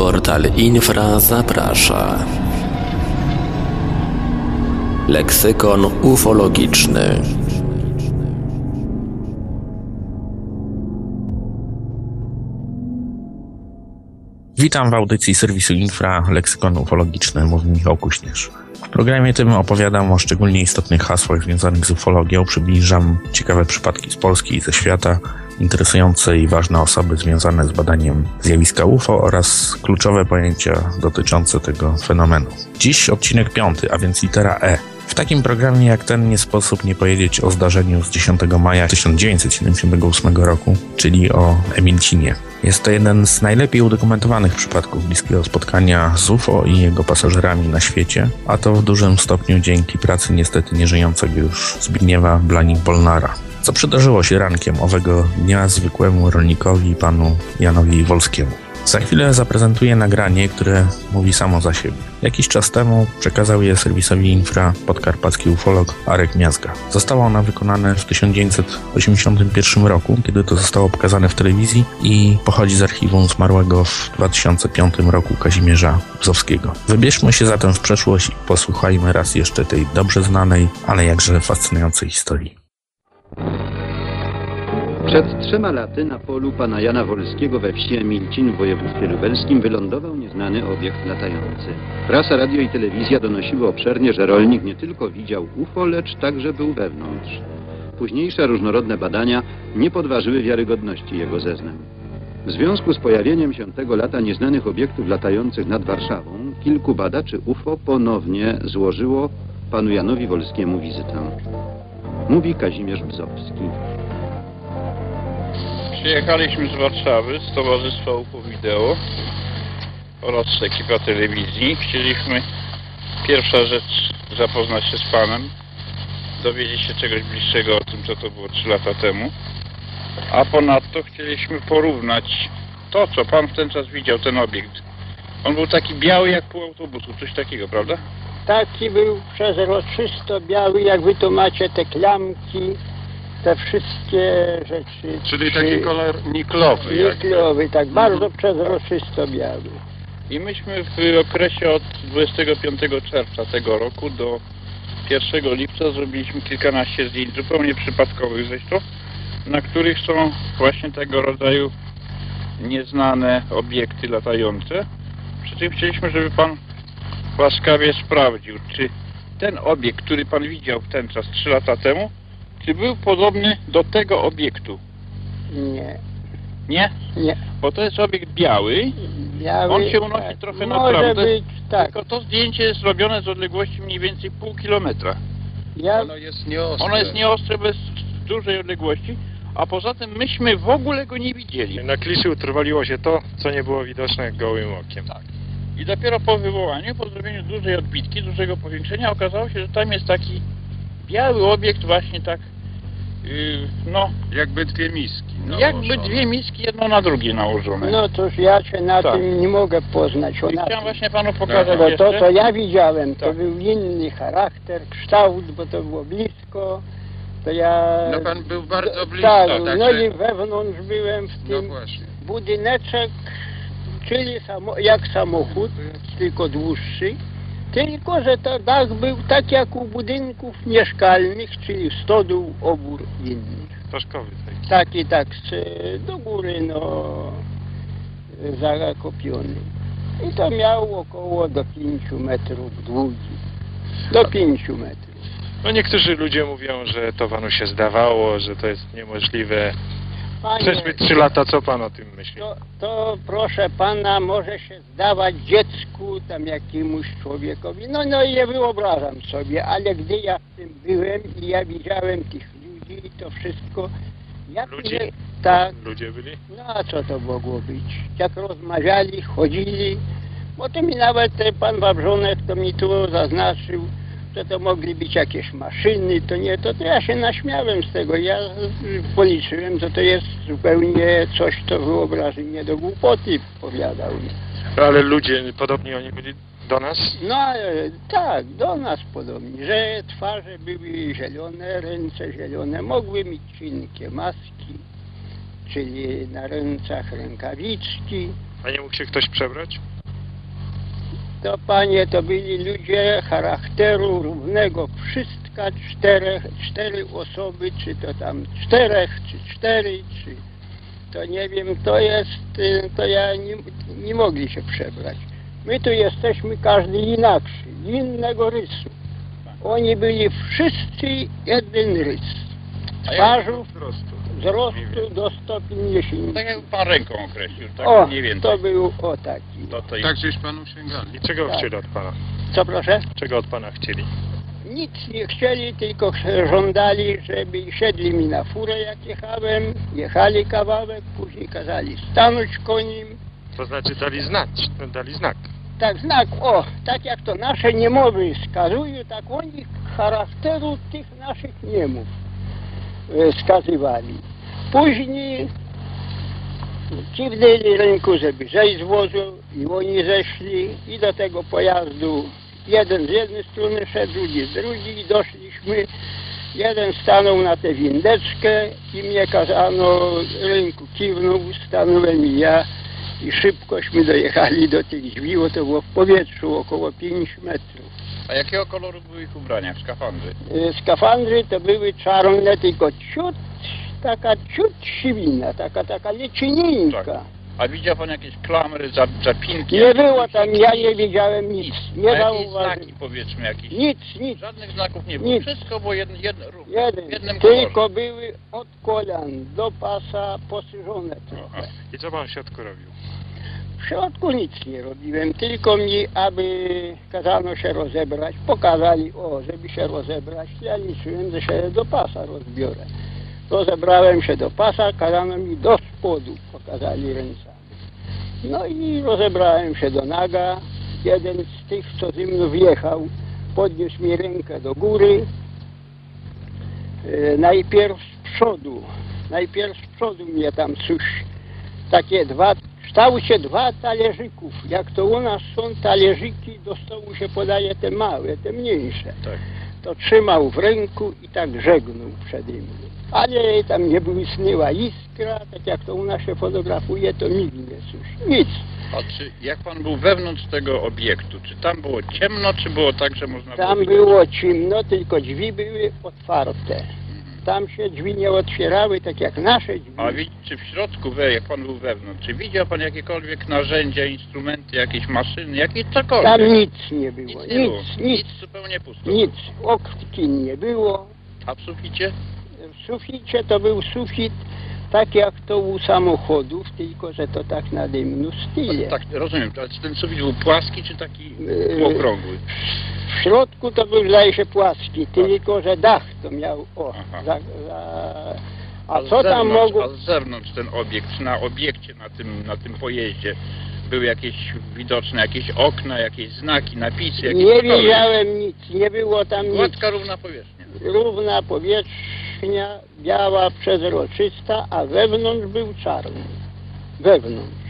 Portal Infra zaprasza. Leksykon ufologiczny. Witam w audycji serwisu Infra Leksykon Ufologiczny, mówi Michał Kuśnierz. W programie tym opowiadam o szczególnie istotnych hasłach związanych z ufologią, przybliżam ciekawe przypadki z Polski i ze świata, interesujące i ważne osoby związane z badaniem zjawiska UFO oraz kluczowe pojęcia dotyczące tego fenomenu. Dziś odcinek piąty, a więc litera E. W takim programie jak ten nie sposób nie powiedzieć o zdarzeniu z 10 maja 1978 roku, czyli o Emilcinie. Jest to jeden z najlepiej udokumentowanych przypadków bliskiego spotkania z UFO i jego pasażerami na świecie, a to w dużym stopniu dzięki pracy niestety nieżyjącego już Zbigniewa Blanik-Bolnara. Co przydarzyło się rankiem owego dnia zwykłemu rolnikowi, panu Janowi Wolskiemu? Za chwilę zaprezentuję nagranie, które mówi samo za siebie. Jakiś czas temu przekazał je serwisowi Infra podkarpacki ufolog Arek Miazga. Zostało ono wykonane w 1981 roku, kiedy to zostało pokazane w telewizji i pochodzi z archiwum zmarłego w 2005 roku Kazimierza Bzowskiego. Wybierzmy się zatem w przeszłość i posłuchajmy raz jeszcze tej dobrze znanej, ale jakże fascynującej historii. Przed trzema laty na polu pana Jana Wolskiego we wsi Emilcin w województwie lubelskim wylądował nieznany obiekt latający. Prasa, radio i telewizja donosiły obszernie, że rolnik nie tylko widział UFO, lecz także był wewnątrz. Późniejsze różnorodne badania nie podważyły wiarygodności jego zeznań. W związku z pojawieniem się tego lata nieznanych obiektów latających nad Warszawą, kilku badaczy UFO ponownie złożyło panu Janowi Wolskiemu wizytę. Mówi Kazimierz Bzowski. Przyjechaliśmy z Warszawy z Towarzystwa UFO Wideo oraz z ekipa telewizji. Chcieliśmy pierwsza rzecz zapoznać się z Panem, dowiedzieć się czegoś bliższego o tym, co to było 3 lata temu. A ponadto chcieliśmy porównać to, co Pan w ten czas widział, ten obiekt. On był taki biały jak pół autobusu, coś takiego, prawda? Taki był przezroczysto biały, jak wy tu macie te klamki, te wszystkie rzeczy. Czyli Czy- taki kolor niklowy. jakby. Niklowy, tak bardzo przezroczysto biały. I myśmy w okresie od 25 czerwca tego roku do 1 lipca zrobiliśmy kilkanaście zdjęć zupełnie przypadkowych zresztą, na których są właśnie tego rodzaju nieznane obiekty latające. Przy czym chcieliśmy, żeby Pan łaskawie sprawdził, czy ten obiekt, który Pan widział w ten czas 3 lata temu, czy był podobny do tego obiektu? Nie, Nie? nie. Bo to jest obiekt biały, Biały, On się unosi tak. trochę na Może być, tak. Tylko to zdjęcie jest robione z odległości mniej więcej pół kilometra. Ja, Ono jest nieostre. Ono jest nieostre bez dużej odległości, a poza tym myśmy w ogóle go nie widzieli. Na kliszy utrwaliło się to, co nie było widoczne gołym okiem. Tak. I dopiero po wywołaniu, po zrobieniu dużej odbitki, dużego powiększenia, okazało się, że tam jest taki biały obiekt właśnie tak, no, Jakby dwie miski. jakby nałożone. dwie miski jedno na drugie nałożone. no toż ja się na Tak. tym nie mogę poznać. I chciałem właśnie panu pokazać Bo jeszcze. to, co ja widziałem, to Tak. był inny charakter, kształt, bo to było blisko. To ja... No pan był bardzo blisko, Tak, także... no i wewnątrz byłem w No tym właśnie. budyneczek, czyli samo, jak samochód, tylko dłuższy. Tylko, że to dach był tak jak u budynków mieszkalnych, czyli stodół obór innych. Toszkowy taki. Taki tak z, do góry, no, zakopiony. I to miał około do 5 metrów długi. Do 5 metrów. No niektórzy ludzie mówią, że to panu się zdawało, że to jest niemożliwe. Panie, Przeszły trzy lata, co pan o tym myśli? To, to proszę pana, może się zdawać dziecku, tam jakiemuś człowiekowi. No, no nie wyobrażam sobie, ale gdy ja w tym byłem i ja widziałem tych ludzi i to wszystko. Jak Ludzi? Nie, tak, Ludzie byli? no a co to mogło być? Jak rozmawiali, chodzili, bo to mi nawet ten pan Wawrzonek to mi tu zaznaczył, że to mogli być jakieś maszyny, to nie, to, to ja się naśmiałem z tego. Ja policzyłem, że to jest zupełnie coś, co wyobrażeń nie do głupoty powiadał mi. Ale ludzie, podobni oni byli do nas? No e, tak, do nas podobnie, że twarze były zielone, ręce zielone, mogły mieć cienkie maski, czyli na rękach rękawiczki. A nie mógł się ktoś przebrać? To panie, to byli ludzie charakteru równego. Wszystka czterech, cztery osoby, czy to tam czterech, czy cztery, czy to nie wiem, to jest, y, to ja nie, nie mogli się przebrać. My tu jesteśmy każdy inakszy, innego rysu. Oni byli wszyscy jeden rys. Twarzów, Wzrostu. wzrostu do 150. Tak jak pan ręką określił, tak O, mniej więcej. to był o taki. To, to Tak żeś panu sięgali. I czego Tak. chcieli od pana? Co proszę? Czego od pana chcieli? Nic nie chcieli, tylko żądali, żeby siedli mi na furę jak jechałem, jechali kawałek, później kazali stanąć koniem. To znaczy dali znać, dali znak. Tak znak, o, tak jak to nasze niemowy wskazują, tak oni charakteru tych naszych niemów e, wskazywali. Później kiwnęli ręku, żeby zejść z wozu i oni zeszli i do tego pojazdu jeden z jednej strony szedł, drugi z drugiej doszliśmy. Jeden stanął na tę windeczkę i mnie kazano ręku kiwnął, stanąłem i ja i szybkośmy dojechali do tych drzwi, bo to było w powietrzu około 5 metrów. A jakiego koloru były ich ubrania, skafandry? Y, Skafandry to były czarne, tylko ciut, taka ciut siwina, taka, taka lecinieńka. Tak. A widział pan jakieś klamry, za- zapinki? Nie jakieś było tam, ja nie widziałem nic, A nie jakieś zauważyłem. znaki powiedzmy jakieś? Nic, nic, Żadnych znaków nie było. Nic. Wszystko było jedno, jedno, równo, w jeden. jednym kolorze. Tylko były od kolan do pasa posyżone trochę. Aha. I co pan w środku robił? W środku nic nie robiłem, tylko mi, aby kazano się rozebrać, pokazali, o, żeby się rozebrać, ja liczyłem, że się do pasa rozbiorę. Rozebrałem się do pasa, kazano mi do spodu, pokazali ręcami. No i rozebrałem się do naga. Jeden z tych, co ze mną wjechał, podniósł mi rękę do góry. E, najpierw z przodu, najpierw z przodu mnie tam coś, takie dwa, w kształcie dwa talerzyków. Jak to u nas są talerzyki, do stołu się podaje te małe, te mniejsze. Tak. To trzymał w ręku i tak żegnął przede mną. Ale tam nie błysnęła iskra, tak jak to u nas się fotografuje, to migne coś. Nic. A czy jak pan był wewnątrz tego obiektu, czy tam było ciemno, czy było tak, że można Tam było... było ciemno, tylko drzwi były otwarte. Tam się drzwi nie otwierały, tak jak nasze drzwi. A widzi, czy w środku, we, jak pan był wewnątrz, czy widział pan jakiekolwiek narzędzia, instrumenty, jakieś maszyny, jakieś cokolwiek? Tam nic nie było. Nic nie Nic, było. nic, Nic zupełnie pusto. nic. Okien nie było. A w suficie? W suficie to był sufit tak jak to u samochodów, tylko że to tak nade mną style. Tak, rozumiem. Ale czy ten sufit był płaski, czy taki Yy, okrągły? W środku to był zdaje się płaski, tylko że dach to miał. O, za, za, a z co tam zewnątrz- mogło... A z zewnątrz ten obiekt, czy na obiekcie, na tym, na tym pojeździe, były jakieś widoczne, jakieś okna, jakieś znaki, napisy, jakieś Nie widziałem nic, nie było tam nic. Gładka, równa powierzchnia. Równa powierzchnia, biała, przezroczysta, a wewnątrz był czarny. Wewnątrz.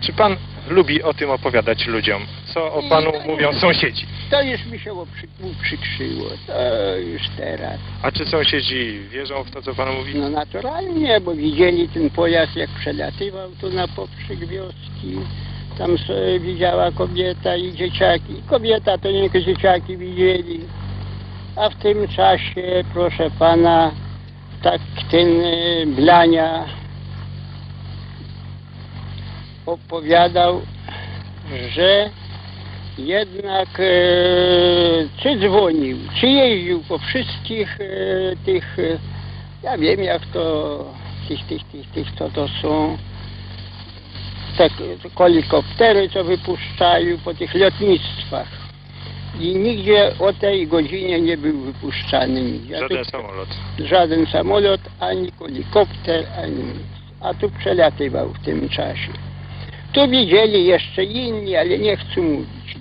Czy pan lubi o tym opowiadać ludziom? Co o panu mówią sąsiedzi? To już mi się uprzy, uprzykrzyło, to już teraz. A czy sąsiedzi wierzą w to, co pan mówi? No naturalnie, bo widzieli ten pojazd jak przelatywał tu na poprzyk wioski. Tam sobie widziała kobieta i dzieciaki. Kobieta to nie tylko dzieciaki widzieli. A w tym czasie, proszę pana, tak ten e, Blania opowiadał, że jednak e, czy dzwonił, czy jeździł po wszystkich e, tych, ja wiem jak to, tych, tych, tych, tych co to są, te helikoptery, co wypuszczają po tych lotnictwach. I nigdzie o tej godzinie nie był wypuszczany nigdzie. Żaden samolot. żaden samolot, ani helikopter, ani nic. A tu przelatywał w tym czasie. Tu widzieli jeszcze inni, ale nie chcę mówić.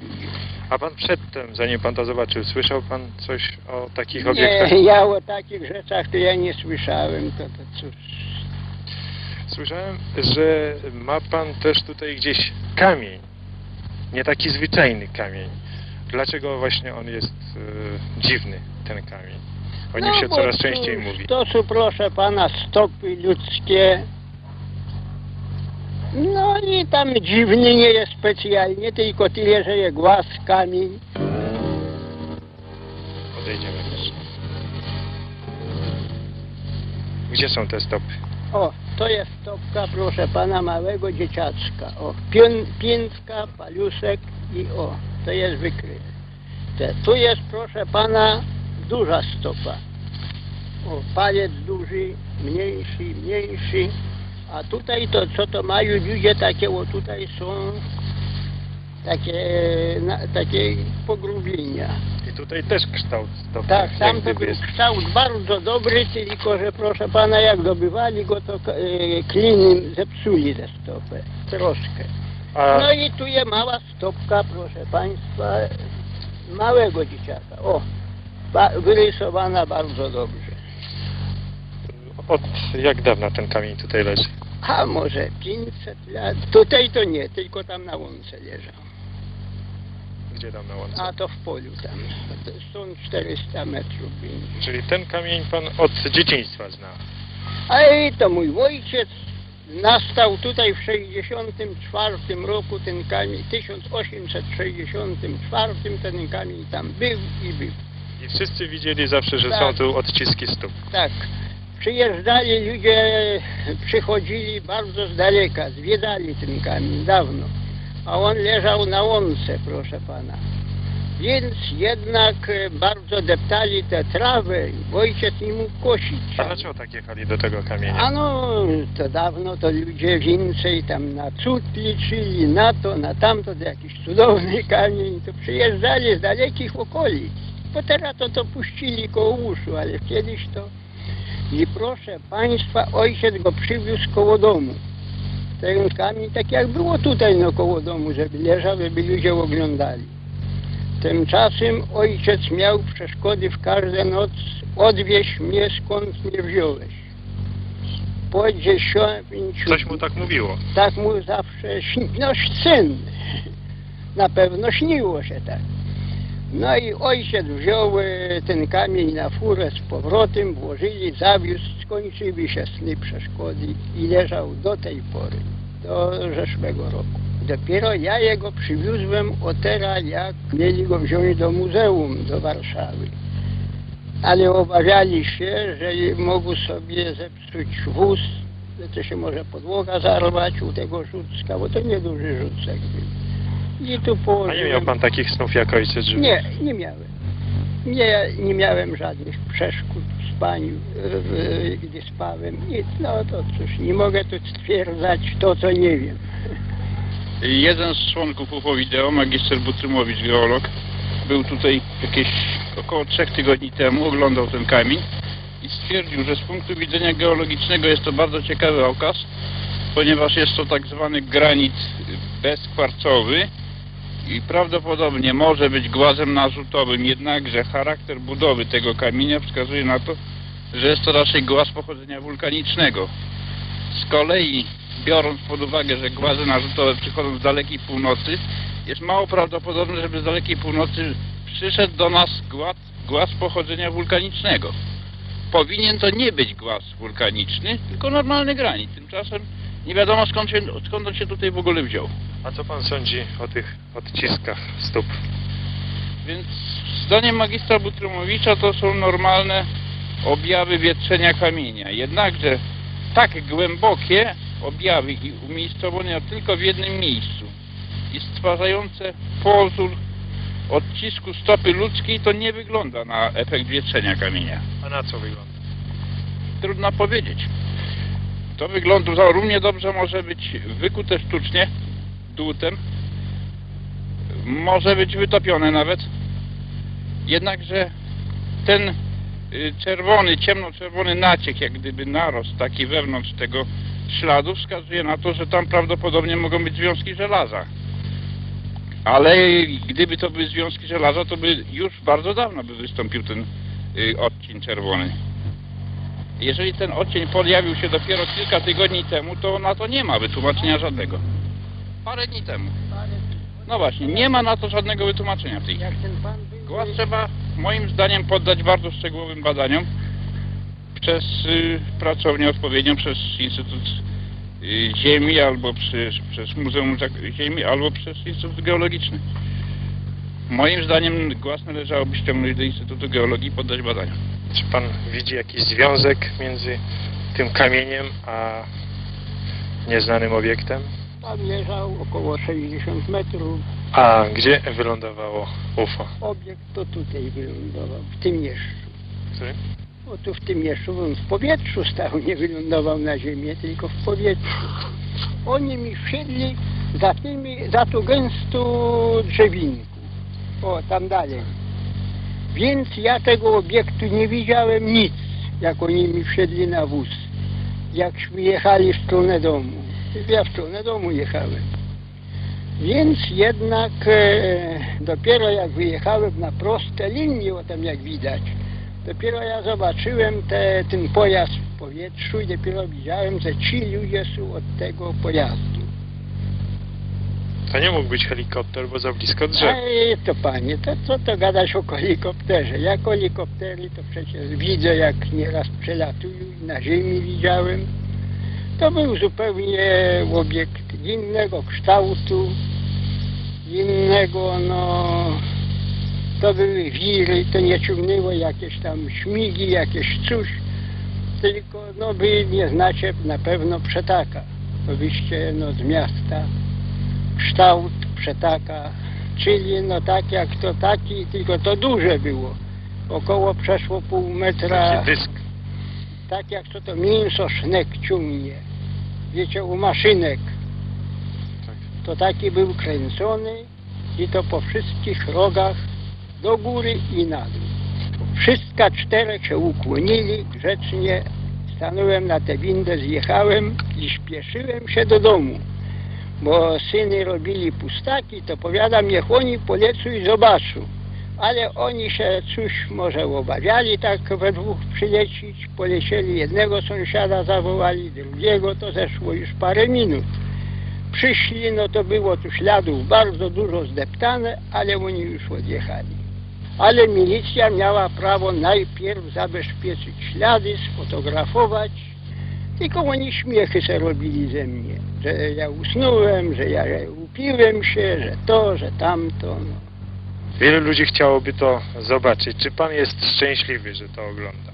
A pan przedtem, zanim pan to zobaczył, słyszał pan coś o takich obiektach? Nie, ja o takich rzeczach to ja nie słyszałem, to, to cóż. Słyszałem, że ma pan też tutaj gdzieś kamień. Nie taki zwyczajny kamień. Dlaczego właśnie on jest e, dziwny, ten kamień? O nim się No, bo coraz częściej mówi. To są, proszę pana, stopy ludzkie. No i tam dziwny nie jest specjalnie, tylko tyle, że jest głaz, kamień. Podejdziemy też. Gdzie są te stopy? O, to jest stopka, proszę pana, małego dzieciaczka. O, pię, piętka, paluszek i o, to jest wykryte. Te, tu jest, proszę pana, duża stopa. O, palec duży, mniejszy, mniejszy. A tutaj to, co to mają ludzie takie, o tutaj są takie, na, takie pogrubienia. I tutaj też kształt stopy. Tak, tam to był kształt bardzo dobry, tylko że proszę pana, jak dobywali go, to e, kliny zepsuli tę stopę. Troszkę. A No i tu jest mała stopka, proszę państwa, małego dzieciaka. O, ba, wyrysowana bardzo dobrze. od jak dawna ten kamień tutaj leży? A może 500 lat? Tutaj to nie, tylko tam na łące leżał. Gdzie tam na łące? A to w polu tam. Stąd 400 metrów. Czyli ten kamień pan od dzieciństwa zna. A i to mój ojciec nastał tutaj w 64 roku ten kamień, 1864 ten kamień tam był i był. I wszyscy widzieli zawsze, że Tak. są tu odciski stóp. Tak. Przyjeżdżali ludzie, przychodzili bardzo z daleka, zwiedzali ten kamień dawno. A on leżał na łące, proszę pana. Więc jednak e, bardzo deptali tę trawę i ojciec nie mógł kosić. A dlaczego tak jechali do tego kamienia? A no, to dawno to ludzie więcej tam na cud liczyli, na to, na tamto, to jakiś cudowny kamień, to przyjeżdżali z dalekich okolic. Bo teraz to to puścili koło uszu, ale kiedyś to... I proszę Państwa, ojciec go przywiózł koło domu. Ten kamień tak jak było tutaj no koło domu, żeby leżał, żeby ludzie oglądali. Tymczasem ojciec miał przeszkody w każdą noc. Odwieź mnie skąd nie wziąłeś. Po dziesięciu... Coś mu tak mówiło. Tak mu zawsze śni... No syn. Na pewno śniło się tak. No i ojciec wziął e, ten kamień na furę z powrotem, włożyli, zawiózł, skończyły się sny przeszkody i leżał do tej pory, do zeszłego roku. Dopiero ja jego przywiózłem o teraz, jak mieli go wziąć do muzeum do Warszawy. Ale obawiali się, że mogą sobie zepsuć wóz, że to się może podłoga zarwać u tego rzucka, bo to nieduży rzucek był. I tu A nie położyłem... miał pan takich snów jak ojciec, że... Nie, nie miałem. Nie, nie miałem żadnych przeszkód w spaniu, w- gdy spałem. Nic, no to cóż, nie mogę tu stwierdzać to, co nie wiem. Jeden z członków UFO Wideo, magister Butrymowicz, geolog, był tutaj jakieś około trzech tygodni temu, oglądał ten kamień i stwierdził, że z punktu widzenia geologicznego jest to bardzo ciekawy okaz, ponieważ jest to tak zwany granit bezkwarcowy i prawdopodobnie może być głazem narzutowym, jednakże charakter budowy tego kamienia wskazuje na to, że jest to raczej głaz pochodzenia wulkanicznego. Z kolei, biorąc pod uwagę, że głazy narzutowe przychodzą z dalekiej północy, jest mało prawdopodobne, żeby z dalekiej północy przyszedł do nas głaz, głaz pochodzenia wulkanicznego. Powinien to nie być głaz wulkaniczny, tylko normalny granit. Tymczasem nie wiadomo skąd, się, skąd on się tutaj w ogóle wziął. A co pan sądzi o tych odciskach stóp? Więc zdaniem magistra Butrymowicza to są normalne objawy wietrzenia kamienia. Jednakże tak głębokie objawy i umiejscowione tylko w jednym miejscu i stwarzające pozór odcisku stopy ludzkiej to nie wygląda na efekt wietrzenia kamienia. A na co wygląda? Trudno powiedzieć. To wygląda to równie dobrze może być wykute sztucznie dłutem, może być wytopione nawet. Jednakże ten y, czerwony, ciemnoczerwony naciek, jak gdyby narost taki wewnątrz tego śladu wskazuje na to, że tam prawdopodobnie mogą być związki żelaza. Ale gdyby to były związki żelaza, to by już bardzo dawno by wystąpił ten y, odcień czerwony. Jeżeli ten odcień pojawił się dopiero kilka tygodni temu, to na to nie ma wytłumaczenia żadnego. Parę dni temu. No właśnie, nie ma na to żadnego wytłumaczenia w tej chwili. Głaz trzeba moim zdaniem poddać bardzo szczegółowym badaniom przez y, pracownię odpowiednią, przez Instytut y, Ziemi, albo przez, przez Muzeum Ziemi, albo przez Instytut Geologiczny. Moim zdaniem głaz należałoby ściągnąć do Instytutu Geologii i poddać badaniom. Czy pan widzi jakiś związek między tym kamieniem a nieznanym obiektem? Tam leżał około 60 metrów. A gdzie wylądowało UFO? Obiekt to tutaj wylądował, w tym jeszcze. Który? O tu w tym jeszcze on w powietrzu stał, nie wylądował na ziemię, tylko w powietrzu. Oni mi wsiedli za tymi, za tu gęstą drzewinku. O, tam dalej. Więc ja tego obiektu nie widziałem nic, jak oni mi wsiedli na wóz. Jakśmy jechali w stronę domu. Ja w stronę domu jechałem. Więc jednak e, dopiero jak wyjechałem na proste linie, o tam jak widać, dopiero ja zobaczyłem te, ten pojazd w powietrzu i dopiero widziałem, że ci ludzie są od tego pojazdu. To nie mógł być helikopter, bo za blisko drzew. Ej, to panie, to co to gadać o helikopterze? Ja helikoptery to przecież widzę, jak nieraz przelatują i na ziemi widziałem. To był zupełnie obiekt innego kształtu, innego, no... To były wiry, to nie ciągnęło jakieś tam śmigi, jakieś coś, tylko no wy nie znacie na pewno przetaka. To wyście no z miasta kształt przetaka, czyli no tak jak to taki, tylko to duże było. Około przeszło pół metra, dysk. tak jak to to mięso sznek ciągnie. Wiecie, u maszynek. Tak. To taki był kręcony i to po wszystkich rogach do góry i na dół. Wszystka czterech się ukłonili grzecznie. Stanąłem na tę windę, zjechałem i śpieszyłem się do domu bo syny robili pustaki, to powiadam, niech oni polecą i zobaczą. Ale oni się coś może obawiali tak we dwóch przylecieć, polecieli jednego sąsiada, zawołali drugiego, to zeszło już parę minut. Przyszli, no to było tu śladów bardzo dużo zdeptane, ale oni już odjechali. Ale milicja miała prawo najpierw zabezpieczyć ślady, sfotografować, tylko oni śmiechy se robili ze mnie, że ja usnąłem, że ja upiłem się, że to, że tamto. No. Wielu ludzi chciałoby to zobaczyć. Czy pan jest szczęśliwy, że to ogląda?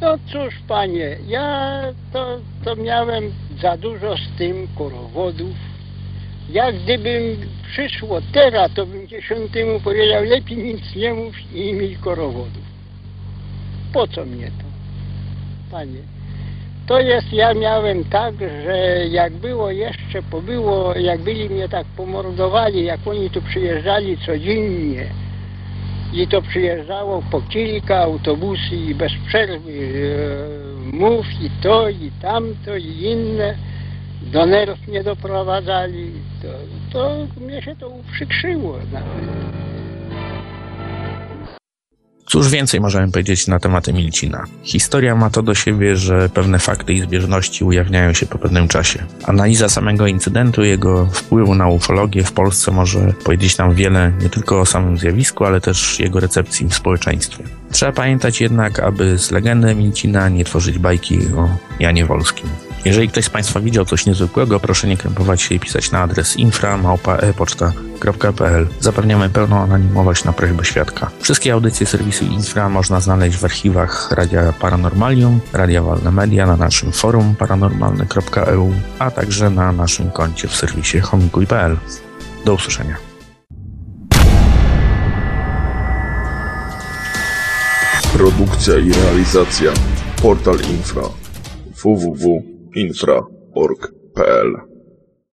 no cóż panie, ja to, to miałem za dużo z tym korowodów. Jak gdybym przyszło teraz, to bym dziesiątemu powiedział, lepiej nic nie mów i miej korowodów. Po co mnie to, panie? To jest, ja miałem tak, że jak było jeszcze, pobyło, jak byli mnie tak pomordowali, jak oni tu przyjeżdżali codziennie i to przyjeżdżało po kilka autobusy i bez przerwy e, mów i to i tamto i inne do nerw mnie doprowadzali, to, to mnie się to uprzykrzyło nawet. Cóż więcej możemy powiedzieć na temat Emilcina? Historia ma to do siebie, że pewne fakty i zbieżności ujawniają się po pewnym czasie. Analiza samego incydentu, jego wpływu na ufologię w Polsce może powiedzieć nam wiele nie tylko o samym zjawisku, ale też jego recepcji w społeczeństwie. Trzeba pamiętać jednak, aby z legendy Emilcina nie tworzyć bajki o Janie Wolskim. Jeżeli ktoś z Państwa widział coś niezwykłego, proszę nie krępować się i pisać na adres infra.epoczta.pl. Zapewniamy pełną anonimowość na prośbę świadka. Wszystkie audycje serwisu Infra można znaleźć w archiwach Radia Paranormalium, Radia Wolne Media, na naszym forum paranormalne.eu, a także na naszym koncie w serwisie homikuj.pl. Do usłyszenia. Produkcja i realizacja Portal Infra www.infra.org.pl